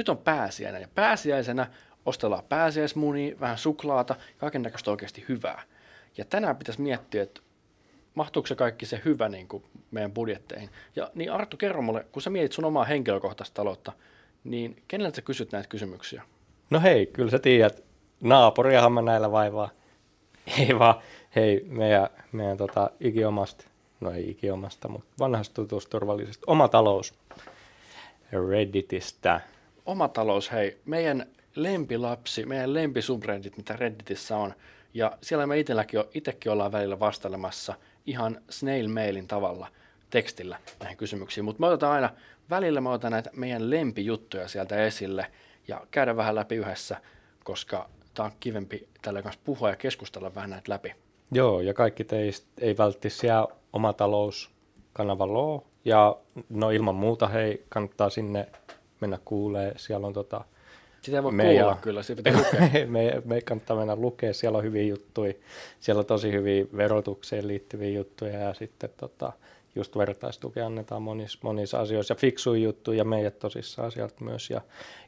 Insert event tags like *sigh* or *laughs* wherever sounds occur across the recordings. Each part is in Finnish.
Nyt on pääsiäinen ja pääsiäisenä ostellaan pääsiäismunia, vähän suklaata, kaiken näköistä oikeasti hyvää. Ja tänään pitäisi miettiä, että mahtuuko se kaikki se hyvä niin kuin meidän budjetteihin. Ja niin Arttu, kerro mulle, kun sä mietit sun omaa henkilökohtaista taloutta, niin keneltä sä kysyt näitä kysymyksiä? No hei, kyllä sä tiedät, naapuriahan mä näillä vaivaa. Ei vaan, hei, meidän, meidän tota, ikiomasta, no ei ikiomasta, mutta vanhasta tutusta turvallisesta, oma talous Redditistä. Oma talous, hei, meidän lempilapsi, meidän lempisubreddit, mitä Redditissä on, ja siellä me itselläkin, itsekin ollaan välillä vastailemassa ihan snail mailin tavalla tekstillä näihin kysymyksiin. Mutta me otetaan aina, välillä me otetaan näitä meidän lempijuttuja sieltä esille ja käydä vähän läpi yhdessä, koska tämä on kivempi tällä kanssa puhua ja keskustella vähän näitä läpi. Joo, ja kaikki teistä ei välttämättä siellä oma talous kanava loo. Ja no ilman muuta hei, kannattaa sinne mennä kuulee. Siellä on tota, sitä ei voi me kuulla ja, kyllä, se pitää lukea. *laughs* me, me kannattaa mennä lukea, siellä on hyviä juttuja, siellä on tosi hyviä verotukseen liittyviä juttuja ja sitten tota, just vertaistukea annetaan monissa, monissa asioissa ja fiksuja juttuja ja meidät tosissaan sieltä myös ja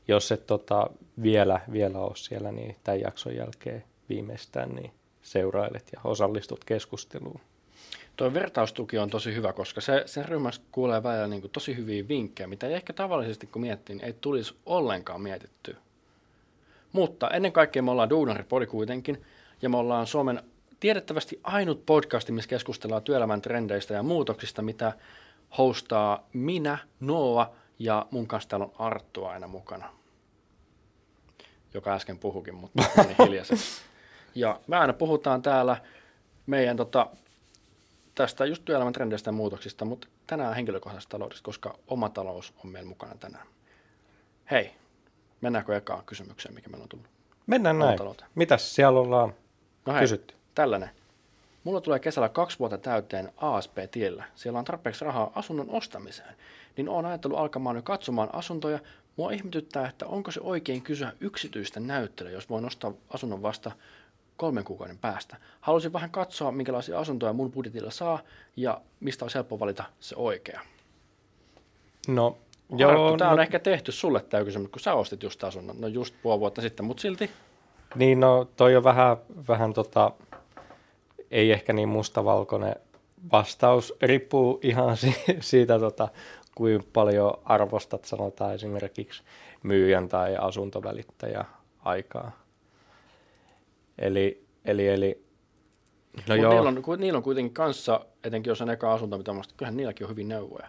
jos et tota, vielä, vielä ole siellä, niin tämän jakson jälkeen viimeistään niin seurailet ja osallistut keskusteluun. Tuo vertaustuki on tosi hyvä, koska se, sen ryhmässä kuulee välillä niin kuin tosi hyviä vinkkejä, mitä ei ehkä tavallisesti kun miettii, niin ei tulisi ollenkaan mietittyä. Mutta ennen kaikkea me ollaan Duunaripodi kuitenkin, ja me ollaan Suomen tiedettävästi ainut podcast, missä keskustellaan työelämän trendeistä ja muutoksista, mitä hostaa minä, Noa, ja mun kanssa täällä on Arttu aina mukana. Joka äsken puhukin, mutta niin hiljaiseksi. *laughs* Ja me aina puhutaan täällä meidän tota, tästä just työelämän trendeistä ja muutoksista, mutta tänään henkilökohtaisesta taloudesta, koska oma talous on meillä mukana tänään. Hei, mennäänkö ekaan kysymykseen, mikä meillä on tullut? Mennään näin. Mitäs siellä ollaan no hei, kysytty? Tällainen. Mulla tulee kesällä kaksi vuotta täyteen ASP-tilillä. Siellä on tarpeeksi rahaa asunnon ostamiseen. Niin oon ajatellut alkamaan jo katsomaan asuntoja. Mua ihmetyttää, että onko se oikein kysyä yksityistä näyttelyä, jos voin ostaa asunnon vasta kolmen kuukauden päästä. Haluaisin vähän katsoa, minkälaisia asuntoja mun budjetilla saa ja mistä on helppo valita se oikea. No, joo. Tämä on no, ehkä tehty sulle tämä kysymys, kun sä ostit just asunnon, no just puoli vuotta sitten, mutta silti. Niin, no toi on vähän, vähän tota, ei ehkä niin mustavalkoinen vastaus. Riippuu ihan *laughs* siitä, tota, kuinka paljon arvostat, sanotaan esimerkiksi myyjän tai asuntovälittäjä aikaa. Eli, eli, eli no joo. Niillä, on, niillä on kuitenkin kanssa, etenkin jos on eka asunto, mitä musta, kyllähän niilläkin on hyvin neuvoja.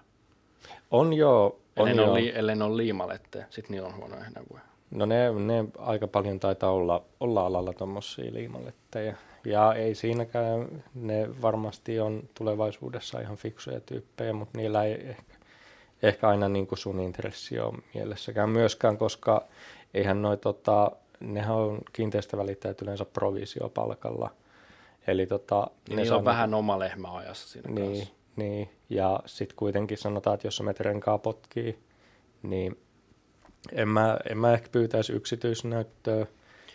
On joo. On ellei, joo. Ne li, ellei ne ole liimalette, sitten niillä on huonoja neuvoja. No ne, ne aika paljon taitaa olla, olla alalla tuommoisia liimaletteja. Ja ei siinäkään, ne varmasti on tulevaisuudessa ihan fiksuja tyyppejä, mutta niillä ei ehkä, ehkä aina niin kuin sun intressi ole mielessäkään myöskään, koska eihän noi tota, nehän on kiinteistövälittäjät yleensä provisiopalkalla. Eli tota, niin ne on vähän oma lehmä ajassa siinä niin, kanssa. Niin, ja sitten kuitenkin sanotaan, että jos menet renkaa potkii, niin en mä, en mä ehkä pyytäisi yksityisnäyttöä.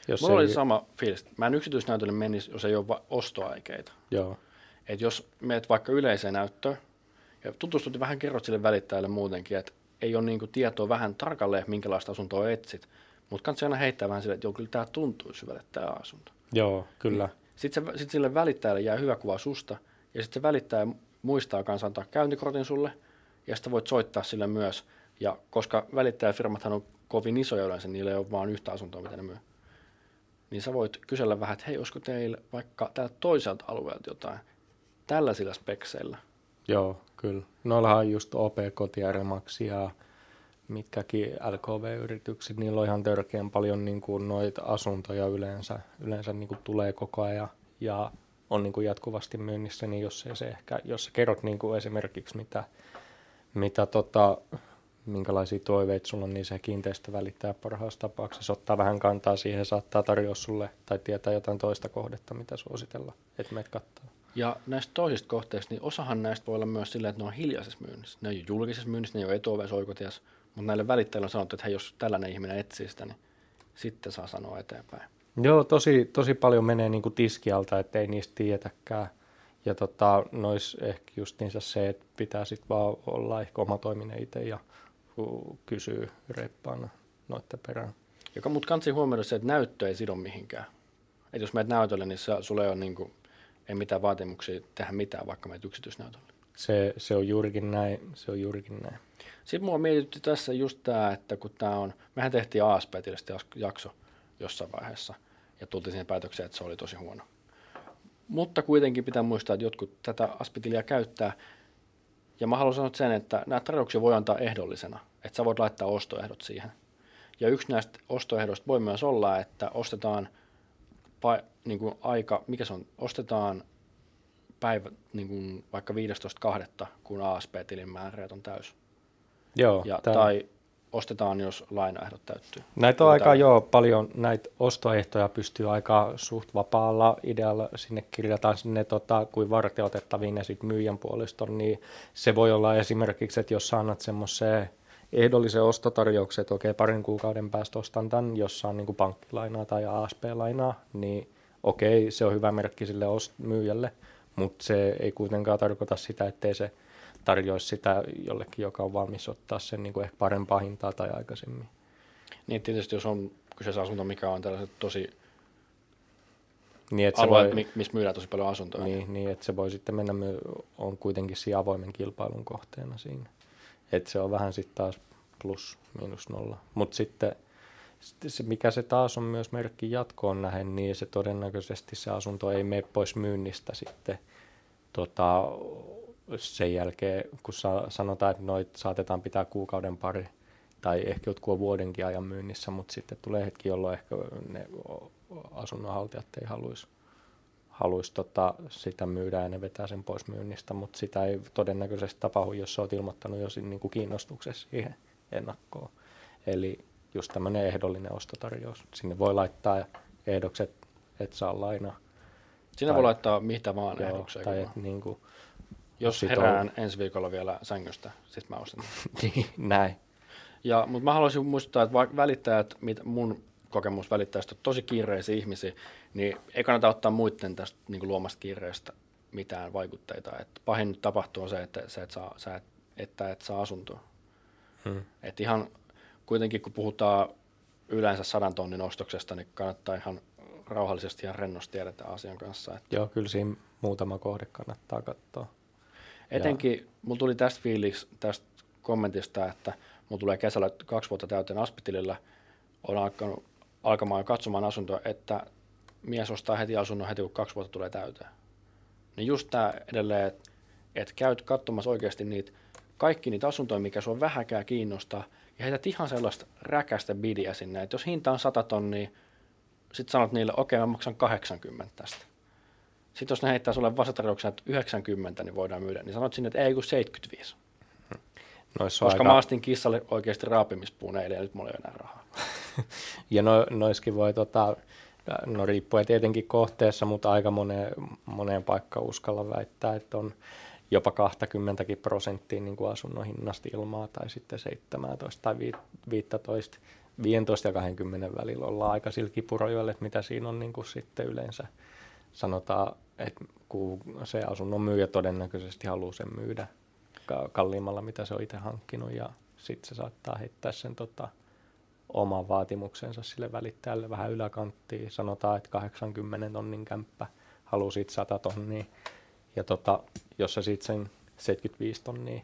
Jos Mulla ei... oli sama fiilis. Mä en yksityisnäytölle menisi, jos ei ole ostoaikeita. Joo. Et jos meet vaikka yleiseen näyttöön ja tutustut vähän kerrot sille välittäjälle muutenkin, että ei ole niinku tietoa vähän tarkalleen, minkälaista asuntoa etsit, mutta kannattaa aina heittää vähän sille, että joo, kyllä tämä tuntuu syvälle tämä asunto. Joo, kyllä. Niin. Sitten sit sille välittäjälle jää hyvä kuva susta, ja sitten se välittäjä muistaa kanssa antaa käyntikortin sulle, ja sitten voit soittaa sille myös. Ja koska välittäjäfirmathan on kovin isoja yleensä, niillä ei ole vain yhtä asuntoa, mitä ne myy. Niin sä voit kysellä vähän, että hei, olisiko teillä vaikka täältä toiselta alueelta jotain tällaisilla spekseillä? Joo, kyllä. Noillahan on just OP-kotijärjemaksi ja mitkäkin LKV-yritykset, niillä on ihan törkeän paljon niin kuin noita asuntoja yleensä, yleensä niin kuin tulee koko ajan ja on niin kuin jatkuvasti myynnissä, niin jos, se ehkä, jos sä kerrot niin kuin esimerkiksi mitä, mitä tota, minkälaisia toiveita sulla on, niin se kiinteistö välittää parhaassa tapauksessa ottaa vähän kantaa siihen, saattaa tarjoa sulle tai tietää jotain toista kohdetta, mitä suositella, että meidät kattaa. Ja näistä toisista kohteista, niin osahan näistä voi olla myös silleen, että ne on hiljaisessa myynnissä. Ne ei ole julkisessa myynnissä, ne ei ole etuovesoikotias, mutta näille välittäjille on sanottu, että hei, jos tällainen ihminen etsii sitä, niin sitten saa sanoa eteenpäin. Joo, tosi, tosi paljon menee niin kuin tiskialta, ettei niistä tiedetäkään. Ja tota, nois ehkä justiinsa se, että pitää sitten vaan olla ehkä oma toiminen itse ja kysyä reppaana. noiden perään. Joka mut kansi huomioida se, että näyttö ei sido mihinkään. Et jos meet näytölle, niin se, sulla ei ole niin kuin, ei mitään vaatimuksia tehdä mitään, vaikka meet yksityisnäytölle. Se, se on juurikin näin, se on juurikin näin. Sitten mua mietitytti tässä just tämä, että kun tämä on, mehän tehtiin asp jakso jossain vaiheessa, ja tultiin siihen päätökseen, että se oli tosi huono. Mutta kuitenkin pitää muistaa, että jotkut tätä aspitilia käyttää, ja mä haluan sanoa sen, että nämä tarjouksia voi antaa ehdollisena, että sä voit laittaa ostoehdot siihen. Ja yksi näistä ostoehdoista voi myös olla, että ostetaan pa, niin kuin aika, mikä se on, ostetaan päivä, niin kuin vaikka 15.2., kun ASP-tilin määräät on täys. Joo, Ja, tai ostetaan, jos lainaehdot täyttyy. Näitä on aika joo paljon, näitä ostoehtoja pystyy aika suht vapaalla idealla sinne kirjataan sinne, tota, kuin varteutettaviin ne sitten myyjän puolesta niin se voi olla esimerkiksi, että jos sä annat semmoiseen ehdollisen ostotarjouksen, että okei parin kuukauden päästä ostan tämän, jos saan niin pankkilainaa tai ASP-lainaa, niin okei, se on hyvä merkki sille ost- myyjälle, mutta se ei kuitenkaan tarkoita sitä, ettei se tarjoaisi sitä jollekin, joka on valmis ottaa sen niin kuin ehkä parempaa hintaa tai aikaisemmin. Niin tietysti jos on kyseessä asunto, mikä on tällaiset tosi Niin, että se alueet, voi, missä myydään tosi paljon asuntoja. niin, niin, että se voi sitten mennä, on kuitenkin siinä avoimen kilpailun kohteena siinä. Että se on vähän sitten taas plus miinus nolla. Mutta sitten sitten se, mikä se taas on myös merkki jatkoon nähen, niin se todennäköisesti se asunto ei mene pois myynnistä sitten tota, sen jälkeen, kun sa, sanotaan, että noit saatetaan pitää kuukauden pari tai ehkä jotkut vuodenkin ajan myynnissä, mutta sitten tulee hetki, jolloin ehkä ne asunnonhaltijat ei haluaisi haluaisi tota, sitä myydä ja ne vetää sen pois myynnistä, mutta sitä ei todennäköisesti tapahdu, jos oot ilmoittanut jo niin kuin kiinnostuksessa siihen ennakkoon. Eli just tämmöinen ehdollinen ostotarjous. Sinne voi laittaa ehdokset, että saa lainaa. Tai- voi laittaa mitä vaan Joo, ehdokseen. tai et, niin kuin, Jos sit herään ensi viikolla vielä sängystä, sitten mä ostan. *laughs* niin, näin. Ja, mutta mä haluaisin muistuttaa, että vaikka välittäjät, mit, mun kokemus välittäjistä on tosi kiireisiä ihmisiä, niin ei kannata ottaa muiden tästä niin kuin luomasta kiireestä mitään vaikutteita. Et pahin tapahtuu on se, että sä et saa, sä et, että et saa asuntoa. Hmm. Et ihan kuitenkin kun puhutaan yleensä sadan tonnin ostoksesta, niin kannattaa ihan rauhallisesti ja rennosti edetä asian kanssa. Et Joo, kyllä siinä muutama kohde kannattaa katsoa. Etenkin, mulla tuli tästä fiiliksi tästä kommentista, että mulla tulee kesällä kaksi vuotta täyteen Aspitilillä, on alkanut, alkamaan katsomaan asuntoa, että mies ostaa heti asunnon heti, kun kaksi vuotta tulee täyteen. Niin just tämä edelleen, että et käyt katsomassa oikeasti niitä, kaikki niitä asuntoja, mikä sua vähäkään kiinnostaa, ja heität ihan sellaista räkästä bidiä sinne, että jos hinta on 100 tonnia, sitten sanot niille, okei, mä maksan 80 tästä. Sitten jos ne heittää sulle vastatarjouksen, että 90, niin voidaan myydä, niin sanot sinne, että ei kun 75. Noissa Koska aika... mä astin kissalle oikeasti raapimispuun eilen ja nyt mulla ei ole enää rahaa. *laughs* Ja no, noiskin voi, tota, no riippuen tietenkin kohteessa, mutta aika moneen, moneen paikkaan uskalla väittää, että on jopa 20 prosenttia niin kuin asunnon hinnasta ilmaa tai sitten 17 tai vi- 15, 15 ja 20 välillä ollaan aika sillä että mitä siinä on niin kuin sitten yleensä sanotaan, että kun se asunnon myyjä todennäköisesti haluaa sen myydä ka- kalliimmalla, mitä se on itse hankkinut ja sitten se saattaa heittää sen tota, oman vaatimuksensa sille välittäjälle vähän yläkanttiin. Sanotaan, että 80 tonnin kämppä haluaa siitä 100 tonnia. Ja tota, jos sä siitä sen 75 tonnia,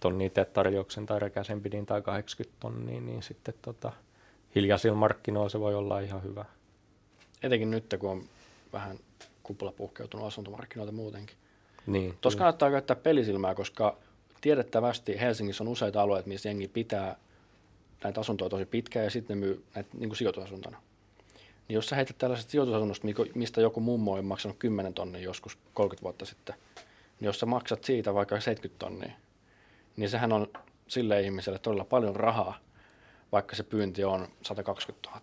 tonnia teet tarjouksen tai räkäsen pidin tai 80 tonnia, niin sitten tota, hiljaisilla markkinoilla se voi olla ihan hyvä. Etenkin nyt, kun on vähän kupla puhkeutunut asuntomarkkinoilta muutenkin. Niin, Tuossa kyllä. kannattaa käyttää pelisilmää, koska tiedettävästi Helsingissä on useita alueita, missä jengi pitää näitä asuntoja tosi pitkään ja sitten ne myy näitä niin kuin sijoitusasuntona. Niin jos sä heität tällaisesta sijoitusasunnosta, mistä joku mummo on maksanut 10 tonnia joskus 30 vuotta sitten, niin jos sä maksat siitä vaikka 70 tonnia, niin sehän on sille ihmiselle todella paljon rahaa, vaikka se pyynti on 120 000.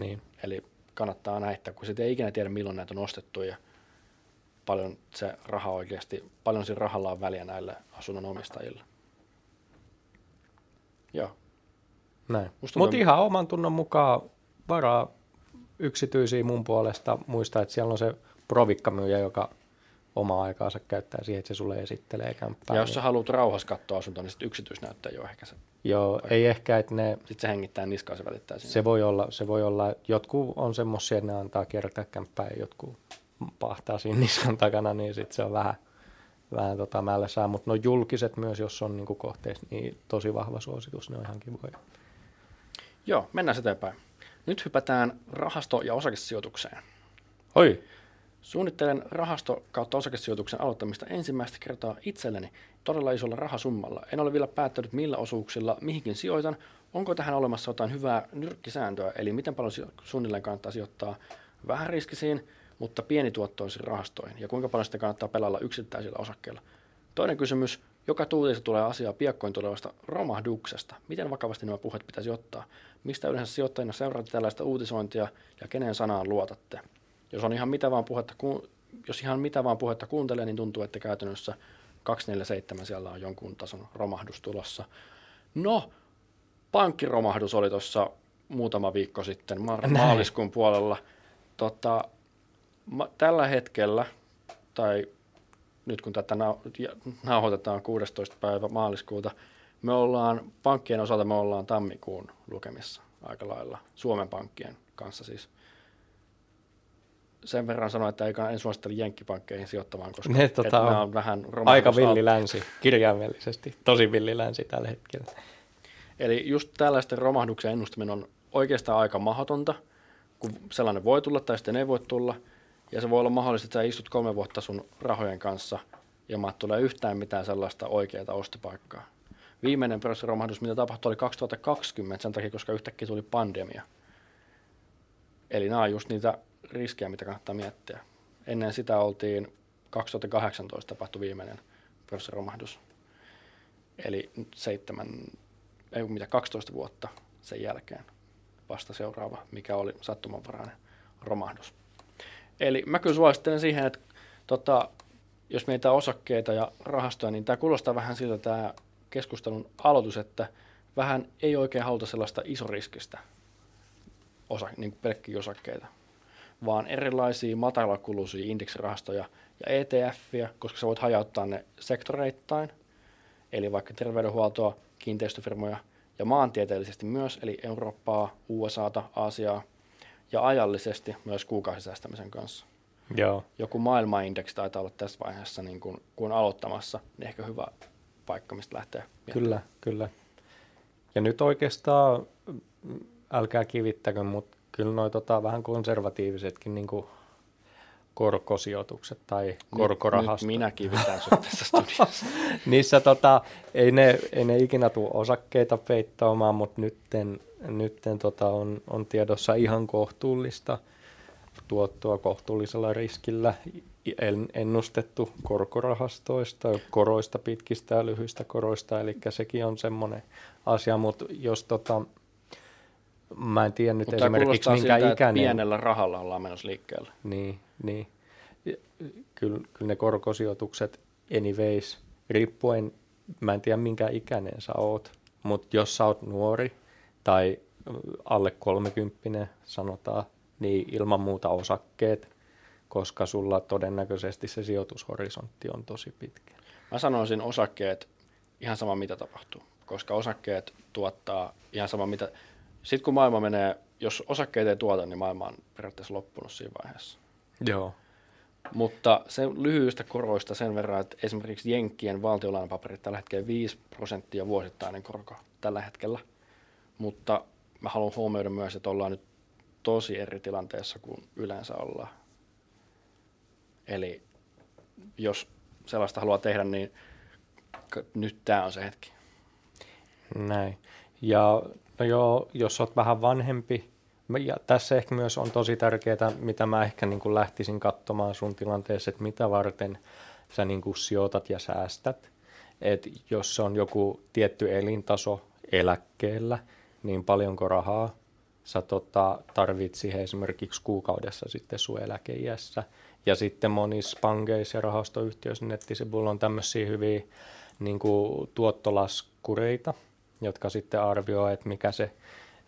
niin. Eli kannattaa näitä, kun sitten ei ikinä tiedä, milloin näitä on ostettu ja paljon se raha oikeasti, paljon siinä rahalla on väliä näille asunnon omistajille. Joo, Näin. Mutta ihan oman tunnon mukaan varaa yksityisiä mun puolesta. Muista, että siellä on se provikkamyyjä, joka omaa aikaansa käyttää siihen, että se sulle esittelee kämppää. Ja jos sä haluat rauhassa katsoa asuntoa, niin sitten yksityisnäyttäjä jo ehkä se. joo, ei ehkä, että ne, Sitten se hengittää niskaa, se välittää sinne. se voi olla, se voi olla, että jotkut on semmoisia, että ne antaa kiertää kämppää ja jotkut pahtaa siinä niskan takana, niin sitten se on vähän, vähän tota mällessään. Mutta no julkiset myös, jos on niinku kohteissa, niin tosi vahva suositus, ne on ihan kivoja. Joo, mennään eteenpäin. Nyt hypätään rahasto- ja osakesijoitukseen. Oi! Suunnittelen rahasto- kautta osakesijoituksen aloittamista ensimmäistä kertaa itselleni todella isolla rahasummalla. En ole vielä päättänyt millä osuuksilla mihinkin sijoitan. Onko tähän olemassa jotain hyvää nyrkkisääntöä, eli miten paljon suunnilleen kannattaa sijoittaa vähän riskisiin, mutta pienituottoisiin rahastoihin, ja kuinka paljon sitä kannattaa pelailla yksittäisillä osakkeilla. Toinen kysymys, joka tuutissa tulee asiaa piakkoin tulevasta romahduksesta. Miten vakavasti nämä puheet pitäisi ottaa? Mistä yleensä sijoittajina seuraatte tällaista uutisointia ja kenen sanaan luotatte? Jos on ihan mitä vaan puhetta, ku- jos ihan mitä vaan puhetta kuuntelee, niin tuntuu, että käytännössä 247 siellä on jonkun tason romahdus tulossa. No, pankkiromahdus oli tuossa muutama viikko sitten, ma- Näin. maaliskuun puolella. Tota, ma- tällä hetkellä, tai nyt kun tätä nauhoitetaan 16. päivä maaliskuuta, me ollaan, pankkien osalta me ollaan tammikuun lukemissa aika lailla, Suomen pankkien kanssa siis. Sen verran sanoin, että eikä en suosittele jenkkipankkeihin sijoittamaan, koska Ne, tota, on on vähän Aika villi länsi, kirjaimellisesti. Tosi villi länsi tällä hetkellä. Eli just tällaisten romahduksen ennustaminen on oikeastaan aika mahdotonta, kun sellainen voi tulla tai sitten ei voi tulla. Ja se voi olla mahdollista, että sä istut kolme vuotta sun rahojen kanssa ja maat tulee yhtään mitään sellaista oikeaa ostopaikkaa. Viimeinen pörssiromahdus, mitä tapahtui, oli 2020 sen takia, koska yhtäkkiä tuli pandemia. Eli nämä on just niitä riskejä, mitä kannattaa miettiä. Ennen sitä oltiin 2018 tapahtui viimeinen pörssiromahdus. Eli nyt seitsemän, ei mitä, 12 vuotta sen jälkeen vasta seuraava, mikä oli sattumanvarainen romahdus. Eli mä kyllä suosittelen siihen, että tota, jos mietitään osakkeita ja rahastoja, niin tämä kuulostaa vähän siltä tämä keskustelun aloitus, että vähän ei oikein haluta sellaista isoriskistä osa, niin pelkkiä osakkeita, vaan erilaisia matalakuluisia indeksirahastoja ja ETFiä, koska sä voit hajauttaa ne sektoreittain, eli vaikka terveydenhuoltoa, kiinteistöfirmoja ja maantieteellisesti myös, eli Eurooppaa, USAta, Aasiaa ja ajallisesti myös kuukausisäästämisen kanssa. Joo. Joku maailmanindeksi taitaa olla tässä vaiheessa, niin kun, kun aloittamassa, niin ehkä hyvä paikka, mistä lähteä. miettimään. Kyllä, kyllä. Ja nyt oikeastaan, mm, älkää kivittäkö, mutta kyllä noi tota, vähän konservatiivisetkin niin korkosijoitukset tai Nyt, korkorahastot. nyt minä kivitän sut tässä studiossa. *laughs* Niissä tota, ei, ne, ei ne ikinä tule osakkeita peittaamaan, mutta nytten, nytten tota on, on tiedossa ihan kohtuullista tuottoa kohtuullisella riskillä en- ennustettu korkorahastoista, koroista, pitkistä ja lyhyistä koroista, eli sekin on semmoinen asia, mutta jos tota, mä en tiedä nyt Mutta esimerkiksi minkä siltä, ikäinen, pienellä rahalla ollaan menossa liikkeelle. niin, niin. Kyllä, kyllä ne korkosijoitukset anyways, riippuen, mä en tiedä minkä ikäinen sä oot, mutta jos sä oot nuori tai alle 30 sanotaan, niin ilman muuta osakkeet, koska sulla todennäköisesti se sijoitushorisontti on tosi pitkä. Mä sanoisin osakkeet ihan sama mitä tapahtuu, koska osakkeet tuottaa ihan sama mitä. Sitten kun maailma menee, jos osakkeet ei tuota, niin maailma on periaatteessa loppunut siinä vaiheessa. Joo. Mutta se lyhyistä koroista sen verran, että esimerkiksi Jenkkien valtiolainapaperit tällä hetkellä 5 prosenttia vuosittainen korko tällä hetkellä. Mutta mä haluan huomioida myös, että ollaan nyt tosi eri tilanteessa kuin yleensä ollaan. Eli jos sellaista haluaa tehdä, niin nyt tämä on se hetki. Näin. Ja no joo, jos olet vähän vanhempi, ja tässä ehkä myös on tosi tärkeää, mitä mä ehkä niin kuin lähtisin katsomaan sun tilanteessa, että mitä varten sä niin kuin sijoitat ja säästät. Et jos on joku tietty elintaso eläkkeellä, niin paljonko rahaa sä tota, tarvit siihen esimerkiksi kuukaudessa sitten sun eläkeiässä. Ja sitten monissa pankeissa ja rahastoyhtiöissä nettisivuilla on tämmöisiä hyviä niin kuin tuottolaskureita, jotka sitten arvioi, että mikä se,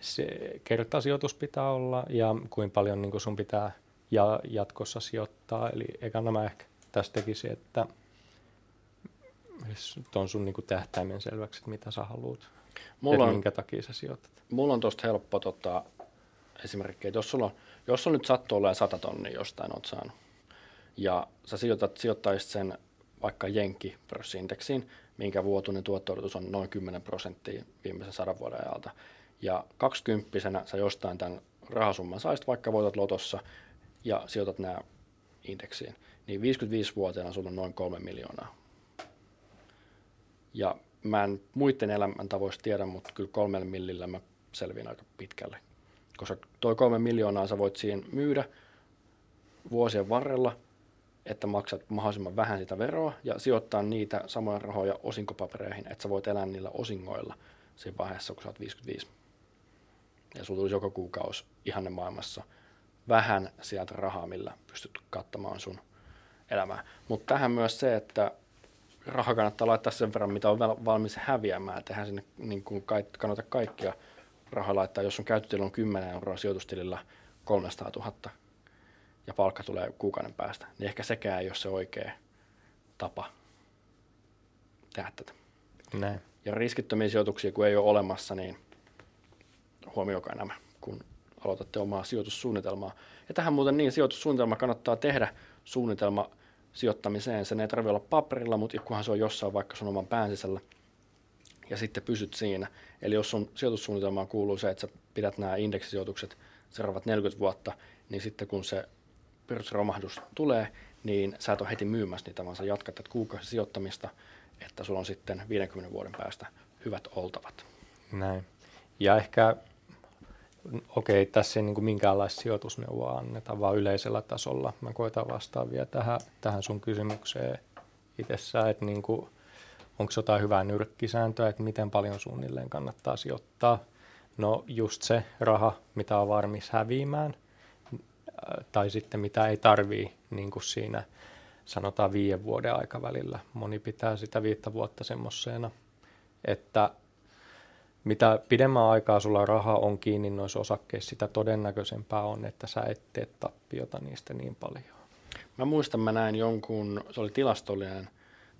se kertasijoitus pitää olla ja kuinka paljon niin kuin sun pitää ja jatkossa sijoittaa. Eli ekana mä ehkä tässä tekisi, että tuon sun niin tähtäimen selväksi, että mitä sä haluat, mulla on, minkä takia sä sijoitat. Mulla on tuosta helppo tota, esimerkki, että jos sulla on, jos on nyt sattuu olemaan 100 tonnia jostain oot saanut, ja sä sijoitat, sijoittaisit sen vaikka Jenkki pörssiindeksiin, minkä vuotuinen tuotto on noin 10 prosenttia viimeisen sadan vuoden ajalta. Ja 20 sä jostain tämän rahasumman saisit, vaikka voitat lotossa ja sijoitat nämä indeksiin, niin 55-vuotiaana sulla on noin 3 miljoonaa. Ja mä en muiden elämäntavoista tiedä, mutta kyllä kolmella millillä mä selviin aika pitkälle. Koska toi kolme miljoonaa sä voit siihen myydä vuosien varrella – että maksat mahdollisimman vähän sitä veroa ja sijoittaa niitä samoja rahoja osinkopapereihin, että sä voit elää niillä osingoilla siinä vaiheessa, kun sä oot 55. Ja sulla tulisi joka kuukausi ihanne maailmassa vähän sieltä rahaa, millä pystyt kattamaan sun elämää. Mutta tähän myös se, että raha kannattaa laittaa sen verran, mitä on valmis häviämään. Tehän sinne niin kuin kannata kaikkia rahaa laittaa. Jos on käyttötilon 10 euroa sijoitustilillä 300 000 ja palkka tulee kuukauden päästä, niin ehkä sekään ei ole se oikea tapa tehdä tätä. Näin. Ja riskittömiä sijoituksia, kun ei ole olemassa, niin huomioikaa nämä, kun aloitatte omaa sijoitussuunnitelmaa. Ja tähän muuten niin, sijoitussuunnitelma kannattaa tehdä suunnitelma sijoittamiseen. Sen ei tarvitse olla paperilla, mutta kunhan se on jossain vaikka sun oman pään sisällä. Ja sitten pysyt siinä. Eli jos sun sijoitussuunnitelmaan kuuluu se, että sä pidät nämä indeksisijoitukset seuraavat 40 vuotta, niin sitten kun se perusromahdus tulee, niin sä et ole heti myymässä niitä, vaan sä jatkat tätä kuukausi sijoittamista, että sulla on sitten 50 vuoden päästä hyvät oltavat. Näin. Ja ehkä, okei, okay, tässä ei niin kuin minkäänlaista sijoitusneuvoa anneta, vaan yleisellä tasolla. Mä koitan vastaa vielä tähän, tähän sun kysymykseen itsessään, että niin kuin, onko jotain hyvää nyrkkisääntöä, että miten paljon suunnilleen kannattaa sijoittaa. No just se raha, mitä on varmis häviämään – tai sitten mitä ei tarvii niin kuin siinä sanotaan viiden vuoden aikavälillä. Moni pitää sitä viittä vuotta semmoisena, että mitä pidemmän aikaa sulla raha on kiinni noissa osakkeissa, sitä todennäköisempää on, että sä et tee tappiota niistä niin paljon. Mä muistan, mä näin jonkun, se oli tilastollinen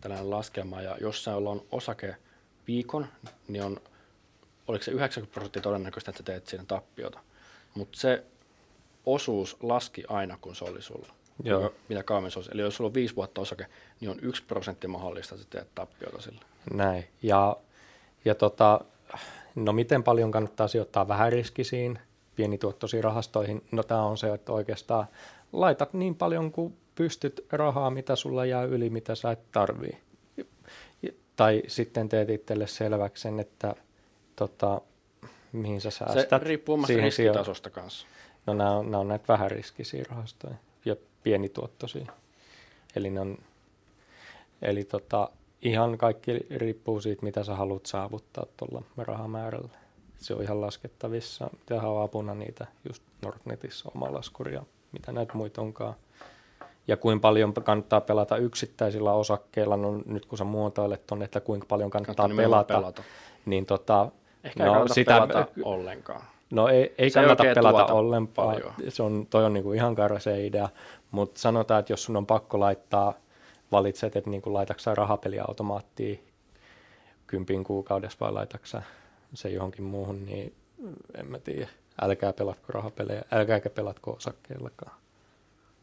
tällainen laskelma, ja jos sä on osake viikon, niin on, oliko se 90 prosenttia todennäköistä, että sä teet siinä tappiota. Mutta se osuus laski aina, kun se oli sulla. Joo. Mitä kauemmin se olisi. Eli jos sulla on viisi vuotta osake, niin on yksi prosentti mahdollista, että teet tappiota sillä. Näin. Ja, ja tota, no miten paljon kannattaa sijoittaa vähäriskisiin, pienituottoisiin rahastoihin? No tämä on se, että oikeastaan laitat niin paljon kuin pystyt rahaa, mitä sulla jää yli, mitä sä et tarvii. Tai sitten teet itselle selväksi sen, että tota, mihin sä säästät. Se riippuu omasta riskitasosta kanssa. No nämä on, nämä on näitä vähäriskisiä rahastoja ja pienituottoisia. Eli, on, eli tota, ihan kaikki riippuu siitä, mitä sä haluat saavuttaa tuolla rahamäärällä. Se on ihan laskettavissa. Tehdään apuna niitä just Nordnetissä oma laskuria, mitä näitä muita onkaan. Ja kuinka paljon kannattaa pelata yksittäisillä osakkeilla, no nyt kun sä muotoilet tuonne, että kuinka paljon kannattaa, kannattaa pelata, pelata, niin tota, Ehkä no, ei sitä, pelata ollenkaan. No ei, ei kannata ei pelata ollenkaan. Se on, toi on niinku ihan karva se idea, mutta sanotaan, että jos sun on pakko laittaa, valitset, että niinku laitatko rahapeliautomaattiin kympin kuukaudessa vai laitatko se johonkin muuhun, niin en mä tiedä. Älkää pelatko rahapelejä, älkääkä pelatko osakkeillakaan.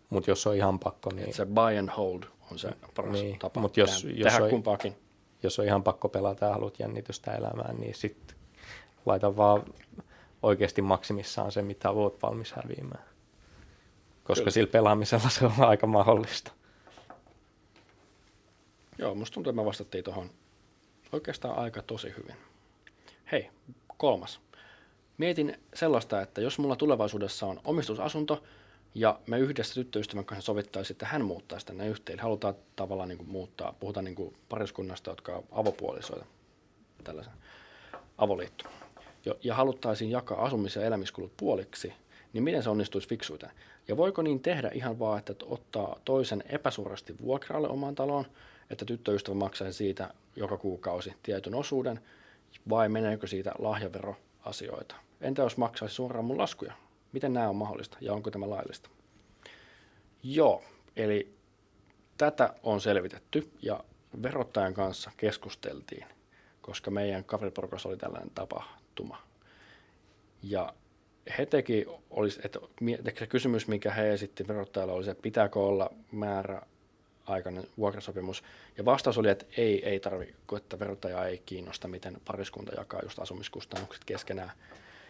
Mutta jos on ihan pakko, niin... Et se buy and hold on se paras niin, tapa mut jos, tehdä, jos tehdä on, kumpaakin. Jos on ihan pakko pelata ja haluat jännitystä elämään, niin sitten laita vaan oikeasti maksimissaan se, mitä olet valmis häviämään. Koska Kyllä. sillä pelaamisella se on aika mahdollista. Joo, musta tuntuu, että me vastattiin tuohon oikeastaan aika tosi hyvin. Hei, kolmas. Mietin sellaista, että jos mulla tulevaisuudessa on omistusasunto ja me yhdessä tyttöystävän kanssa sovittaisiin, että hän muuttaisi tänne yhteen. Halutaan tavallaan niin kuin muuttaa, puhutaan niin kuin pariskunnasta, jotka on avopuolisoita, tällaisen avoliitto ja haluttaisiin jakaa asumis- ja elämiskulut puoliksi, niin miten se onnistuisi fiksuiten? Ja voiko niin tehdä ihan vaan, että ottaa toisen epäsuorasti vuokralle omaan taloon, että tyttöystävä maksaisi siitä joka kuukausi tietyn osuuden, vai meneekö siitä lahjaveroasioita? Entä jos maksaisi suoraan mun laskuja? Miten nämä on mahdollista ja onko tämä laillista? Joo, eli tätä on selvitetty ja verottajan kanssa keskusteltiin, koska meidän kaveriporukassa oli tällainen tapahtuma. Ja he teki, olisi, että se kysymys, mikä he esitti verottajalle, oli se, että pitääkö olla määrä aikainen vuokrasopimus. Ja vastaus oli, että ei, ei tarvitse, että verottaja ei kiinnosta, miten pariskunta jakaa just asumiskustannukset keskenään.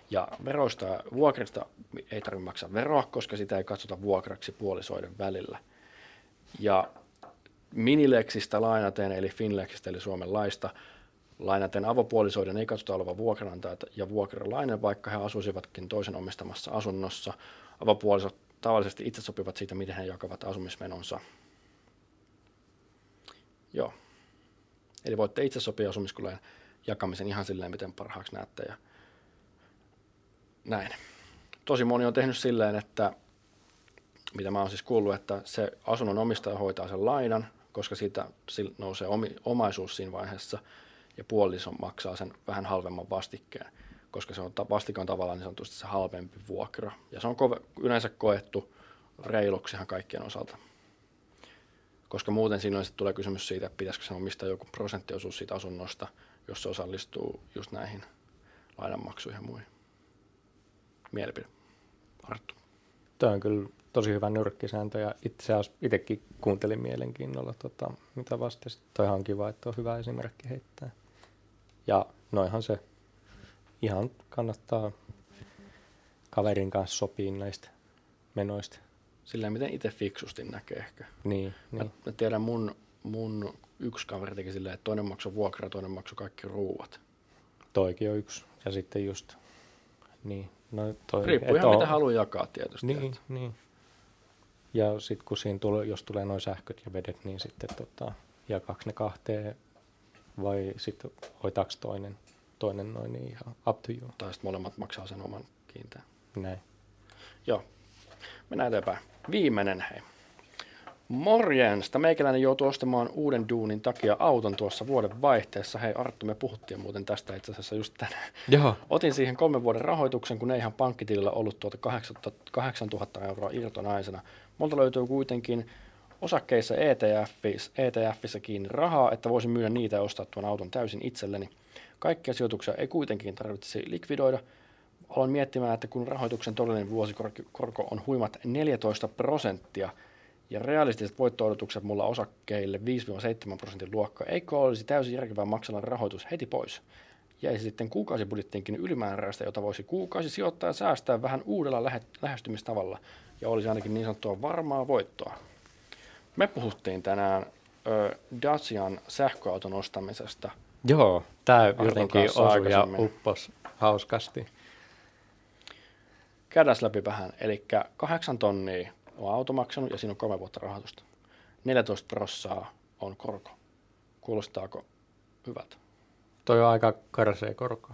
Ja veroista ja vuokrista ei tarvitse maksaa veroa, koska sitä ei katsota vuokraksi puolisoiden välillä. Ja Minileksistä lainaten, eli Finlexistä, eli Suomen laista, lainaten avopuolisoiden ei katsota olevan vuokranantajat ja vuokralainen, vaikka he asuisivatkin toisen omistamassa asunnossa. Avopuolisot tavallisesti itse sopivat siitä, miten he jakavat asumismenonsa. Joo. Eli voitte itse sopia asumiskulujen jakamisen ihan silleen, miten parhaaksi näette. Ja näin. Tosi moni on tehnyt silleen, että mitä mä oon siis kuullut, että se asunnon omistaja hoitaa sen lainan, koska siitä nousee omi, omaisuus siinä vaiheessa, ja puoliso maksaa sen vähän halvemman vastikkeen, koska se on, vastike on tavallaan niin sanotusti se halvempi vuokra. Ja se on yleensä koettu reiluksihan kaikkien osalta. Koska muuten siinä tulee kysymys siitä, että pitäisikö se omistaa joku prosenttiosuus siitä asunnosta, jos se osallistuu just näihin lainanmaksuihin ja muihin. Mielipide. Arttu. Tämä on kyllä tosi hyvä nyrkkisääntö ja itse asiassa itsekin kuuntelin mielenkiinnolla, tota, mitä vastasit. Toihan on kiva, että on hyvä esimerkki heittää. Ja noihan se ihan kannattaa kaverin kanssa sopia näistä menoista. Sillä miten itse fiksusti näkee ehkä. Niin, mä, niin. mä tiedän mun, mun yksi kaveri teki silleen, että toinen maksoi vuokra, toinen maksoi kaikki ruuat. Toikin on yksi. Ja sitten just, niin. No toi, Riippuu ihan on... mitä haluaa jakaa tietysti. Niin, että. niin. Ja sitten kun siinä tulee, jos tulee noin sähköt ja vedet, niin sitten tota, jakaako ne kahteen vai sitten hoitaako toinen, toinen noin niin ihan up to you. Tai sitten molemmat maksaa sen oman kiinteän. Näin. Joo. Mennään eteenpäin. Viimeinen hei. Morjensta. Meikäläinen joutui ostamaan uuden duunin takia auton tuossa vuoden vaihteessa. Hei Arttu, me puhuttiin muuten tästä itse asiassa just tänään. Joo. Otin siihen kolmen vuoden rahoituksen, kun ei ihan pankkitilillä ollut tuota 8000 euroa irtonaisena. Multa löytyy kuitenkin osakkeissa ETFissä, ETFissä kiinni rahaa, että voisin myydä niitä ja ostaa tuon auton täysin itselleni. Kaikkia sijoituksia ei kuitenkin tarvitse likvidoida. Aloin miettimään, että kun rahoituksen todellinen vuosikorko on huimat 14 prosenttia ja realistiset voitto mulla osakkeille 5-7 prosentin luokka, eikö olisi täysin järkevää maksella rahoitus heti pois? Jäisi sitten kuukausibudjettiinkin ylimääräistä, jota voisi kuukausi sijoittaa ja säästää vähän uudella lähestymistavalla – ja olisi ainakin niin sanottua varmaa voittoa. Me puhuttiin tänään ö, Dacian sähköauton ostamisesta. Joo, tämä jotenkin osui ja uppos hauskasti. Kädäs läpi vähän, eli kahdeksan tonnia on auto maksanut ja siinä on kolme vuotta rahoitusta. 14 prossaa on korko. Kuulostaako hyvältä? Toi on aika karsea korko.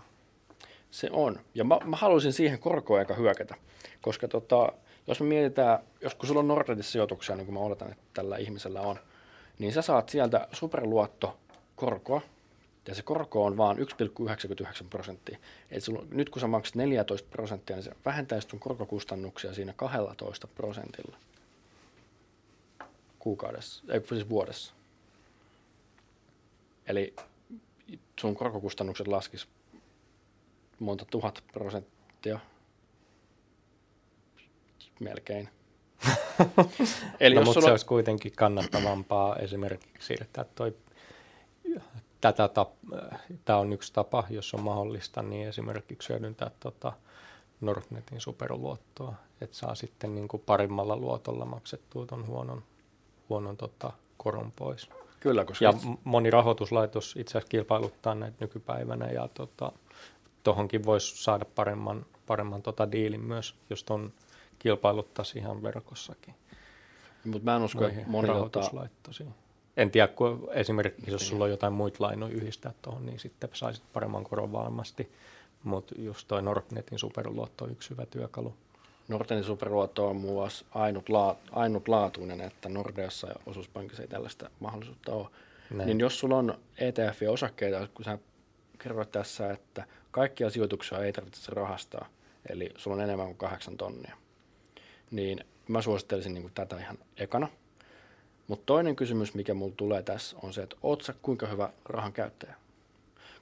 Se on. Ja mä, mä haluaisin siihen korkoa aika hyökätä, koska tota, jos me mietitään, jos kun sulla on Nordnetissa sijoituksia, niin kuin mä oletan, että tällä ihmisellä on, niin sä saat sieltä superluottokorkoa, ja se korko on vaan 1,99 prosenttia. Eli sulla, nyt kun sä maksat 14 prosenttia, niin se vähentäisi sun korkokustannuksia siinä 12 prosentilla kuukaudessa, ei siis vuodessa. Eli sun korkokustannukset laskis monta tuhat prosenttia melkein. *laughs* Eli no, jos mutta sulla... se olisi kuitenkin kannattavampaa esimerkiksi siirtää toi tätä tap- tämä on yksi tapa, jos on mahdollista, niin esimerkiksi hyödyntää tota Nordnetin superluottoa, että saa sitten niin kuin parimmalla luotolla maksettua tuon huonon, huonon tota, koron pois. Kyllä, koska... Ja moni rahoituslaitos itse asiassa kilpailuttaa näitä nykypäivänä ja tuohonkin tota, voisi saada paremman, paremman tota diilin myös, jos tuon kilpailuttaisi ihan verkossakin. Mutta mä en usko, että moni En tiedä, kun esimerkiksi jos sulla on jotain muita lainoja yhdistää tuohon, niin sitten saisit paremman koron varmasti. Mutta just toi Nordnetin superluotto on yksi hyvä työkalu. Nordnetin superluotto on muun muassa ainutla- ainutlaatuinen, että Nordeassa ja osuuspankissa ei tällaista mahdollisuutta ole. Näin. Niin jos sulla on ETF ja osakkeita, kun sä kerroit tässä, että kaikkia sijoituksia ei tarvitse rahastaa, eli sulla on enemmän kuin kahdeksan tonnia, niin mä suosittelisin niin kuin tätä ihan ekana. Mutta toinen kysymys, mikä mulla tulee tässä, on se, että oot sä kuinka hyvä rahan käyttäjä?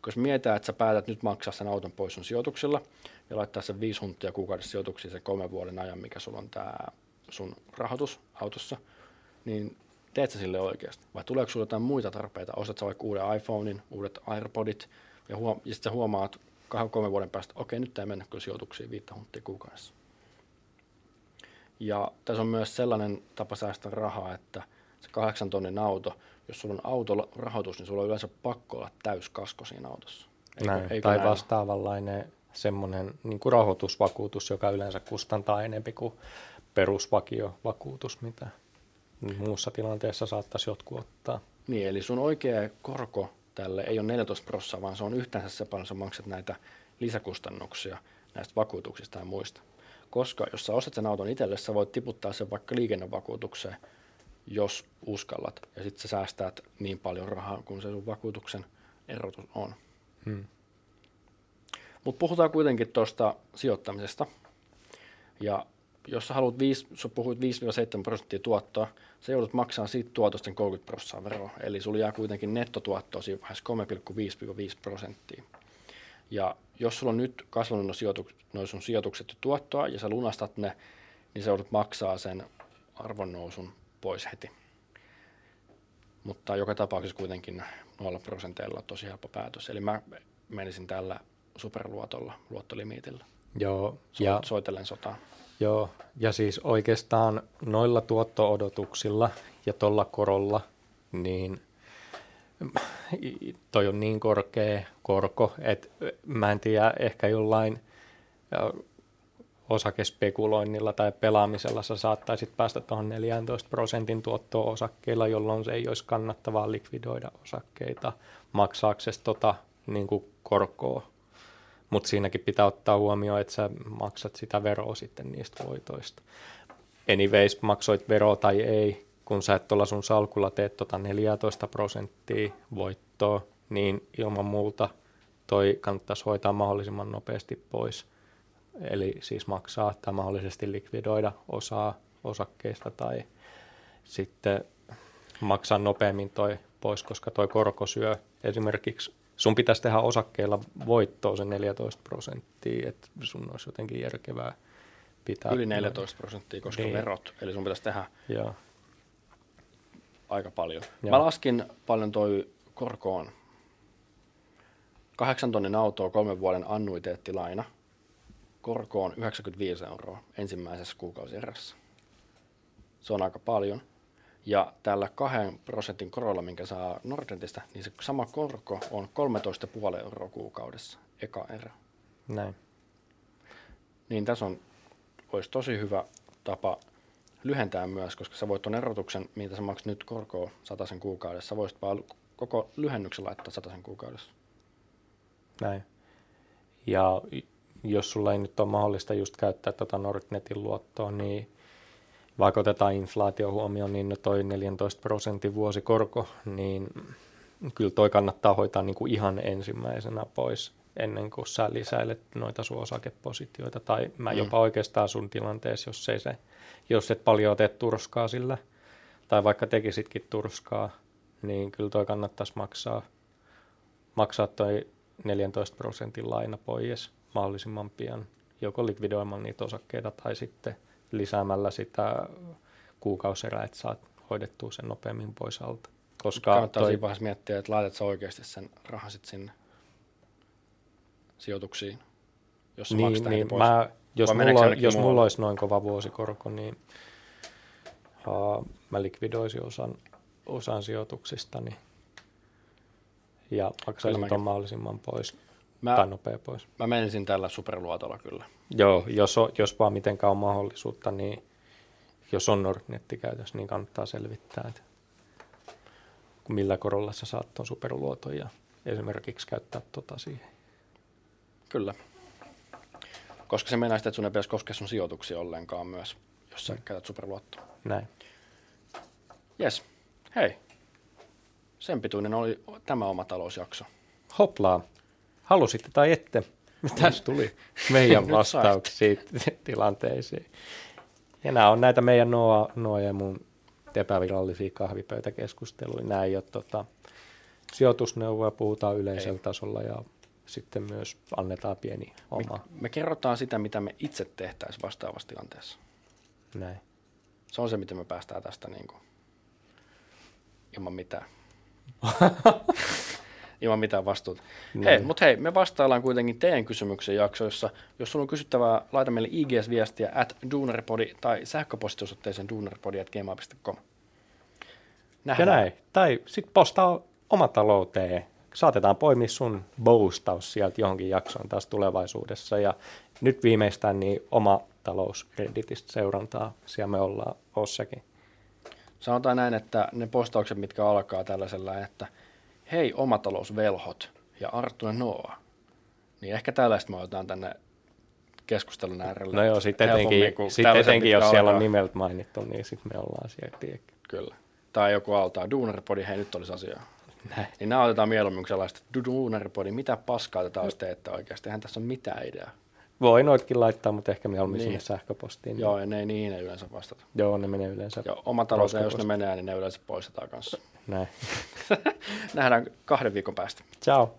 Koska mietitään, että sä päätät nyt maksaa sen auton pois sun sijoituksilla ja laittaa sen viisi huntia kuukaudessa sijoituksiin sen kolmen vuoden ajan, mikä sulla on tämä sun rahoitus autossa, niin teet sä sille oikeasti? Vai tuleeko sulla jotain muita tarpeita? Ostat sä vaikka uuden iPhonein, uudet AirPodit, ja, huom- ja sitten sä huomaat kahden kolmen vuoden päästä, okei, nyt ei mennä kyllä sijoituksiin viittä hunttia kuukaudessa. Ja tässä on myös sellainen tapa säästää rahaa, että se kahdeksan tonnin auto, jos sulla on autorahoitus, niin sulla on yleensä pakko olla täyskasko siinä autossa. Eikö, näin, eikö tai näin? vastaavanlainen semmoinen niin kuin rahoitusvakuutus, joka yleensä kustantaa enemmän kuin perusvakiovakuutus, mitä muussa tilanteessa saattaisi jotkut ottaa. Niin, eli sun oikea korko tälle ei ole 14 prosenttia, vaan se on yhteensä se paljon, sä maksat näitä lisäkustannuksia näistä vakuutuksista ja muista. Koska jos sä ostat sen auton itselle, sä voit tiputtaa sen vaikka liikennevakuutukseen, jos uskallat. Ja sitten sä säästät niin paljon rahaa, kun se sun vakuutuksen erotus on. Hmm. Mutta puhutaan kuitenkin tuosta sijoittamisesta. Ja jos sä haluat 5, sä puhuit 5-7 prosenttia tuottoa, sä joudut maksamaan siitä tuotosta 30 prosenttia veroa. Eli sulla jää kuitenkin nettotuottoa siinä vaiheessa 3,5-5 prosenttia. Ja jos sulla on nyt kasvanut no sijoituk- noin sun sijoitukset tuottoa ja sä lunastat ne, niin sä joudut maksaa sen arvonnousun pois heti. Mutta joka tapauksessa kuitenkin 0 prosenteilla tosi helppo päätös. Eli mä menisin tällä superluotolla, luottolimitillä. Joo. So, ja, soitellen sotaan. Joo, ja siis oikeastaan noilla tuotto-odotuksilla ja tuolla korolla, niin toi on niin korkea korko, että mä en tiedä, ehkä jollain osakespekuloinnilla tai pelaamisella sä saattaisit päästä tuohon 14 prosentin tuottoon osakkeilla, jolloin se ei olisi kannattavaa likvidoida osakkeita maksaaksesi tota niin kuin korkoa. Mutta siinäkin pitää ottaa huomioon, että sä maksat sitä veroa sitten niistä voitoista. Anyways, maksoit veroa tai ei, kun sä et tuolla sun salkulla teet tota 14 prosenttia voittoa, niin ilman muuta toi kannattaisi hoitaa mahdollisimman nopeasti pois. Eli siis maksaa tai mahdollisesti likvidoida osaa osakkeista tai sitten maksaa nopeammin toi pois, koska toi korko syö esimerkiksi sun pitäisi tehdä osakkeilla voittoa sen 14 prosenttia, että sun olisi jotenkin järkevää pitää. Yli 14 prosenttia, koska niin. verot, eli sun pitäisi tehdä Joo. aika paljon. Joo. Mä laskin paljon toi korkoon. Kahdeksan tonnin autoa kolmen vuoden annuiteettilaina. Korko on 95 euroa ensimmäisessä kuukausierässä. Se on aika paljon. Ja tällä kahden prosentin korolla, minkä saa Nordentista, niin se sama korko on 13,5 euroa kuukaudessa, eka erä. Näin. Niin tässä on, olisi tosi hyvä tapa lyhentää myös, koska sä voit tuon erotuksen, mitä sä maksat nyt korkoa sen kuukaudessa, sä voisit vaan koko lyhennyksen laittaa sen kuukaudessa. Näin. Ja jos sulla ei nyt ole mahdollista just käyttää tuota Nordnetin luottoa, niin vaikka otetaan inflaatio huomioon, niin toi 14 prosentin vuosikorko, niin kyllä toi kannattaa hoitaa niin kuin ihan ensimmäisenä pois ennen kuin sä lisäilet noita sun osakepositioita. Tai mä mm. jopa oikeastaan sun tilanteessa, jos, ei se, jos et paljon tee turskaa sillä, tai vaikka tekisitkin turskaa, niin kyllä toi kannattaisi maksaa, maksaa toi 14 prosentin laina pois mahdollisimman pian, joko likvidoimaan niitä osakkeita tai sitten – lisäämällä sitä kuukauserää, että saat hoidettua sen nopeammin pois alta. Koska Kannattaa toi... siinä vaiheessa miettiä, että laitat sä oikeasti sen rahan sit sinne sijoituksiin, jos niin, niin. pois. Mä, jos, mulla, jos mulla olisi noin kova vuosikorko, niin uh, mä likvidoisin osan, osan sijoituksistani. Ja maksaisin tuon mahdollisimman pois mä, tai nopea pois. Mä menisin tällä superluotolla kyllä. Joo, jos, on, jos vaan mitenkään on mahdollisuutta, niin jos on Nordnetti-käytössä, niin kannattaa selvittää, että millä korolla sä saat tuon superluoton ja esimerkiksi käyttää tota siihen. Kyllä. Koska se meinaa sitä, että sun ei pitäisi koskea sun sijoituksia ollenkaan myös, jos sä käytät superluottoa. Näin. Yes. Hei. Sen pituinen oli tämä oma talousjakso. Hoplaa. Halusitte tai ette. Tässä tuli meidän vastauksia *laughs* tilanteisiin. Ja nämä on näitä meidän Noa, Noa ja mun epävirallisia kahvipöytäkeskusteluja. Nämä ei ole tota, sijoitusneuvoja, puhutaan yleisellä ei. tasolla ja sitten myös annetaan pieni oma. Me, me kerrotaan sitä, mitä me itse tehtäisiin vastaavassa tilanteessa. Näin. Se on se, miten me päästään tästä niin kuin, ilman mitään. *laughs* ilman mitään vastuuta. Niin. Hei, mutta hei, me vastaillaan kuitenkin teidän kysymyksen jaksoissa. Jos sulla on kysyttävää, laita meille IGS-viestiä at duunaripodi tai sähköpostiosoitteeseen duunaripodi.gmail.com. Nähdään. Ja näin. Tai sitten postaa omatalouteen. Saatetaan poimia sun boostaus sieltä johonkin jaksoon taas tulevaisuudessa. Ja nyt viimeistään niin oma talousreditistä seurantaa. Siellä me ollaan ossakin. Sanotaan näin, että ne postaukset, mitkä alkaa tällaisella, että hei omatalousvelhot ja Arttu ja Noa, niin ehkä tällaista me otetaan tänne keskustelun äärellä. No joo, sitten etenkin, sit etenkin jos siellä on nimeltä mainittu, niin sitten me ollaan siellä, tiedäkö. Kyllä. Tai joku altaa, Duunaripodi, hei nyt olisi asiaa. Näin. Niin nämä otetaan mieluummin sellaista, Duunaripodi, mitä paskaa tätä olisi teettä oikeasti, eihän tässä ole mitään ideaa. Voi noitkin laittaa, mutta ehkä mieluummin niin. sinne sähköpostiin. Joo, ja ne, niihin ei yleensä vastata. Joo, ne menee yleensä. Joo, oma talous, jos ne menee, niin ne yleensä poistetaan kanssa. Näin. *laughs* Nähdään kahden viikon päästä. Ciao.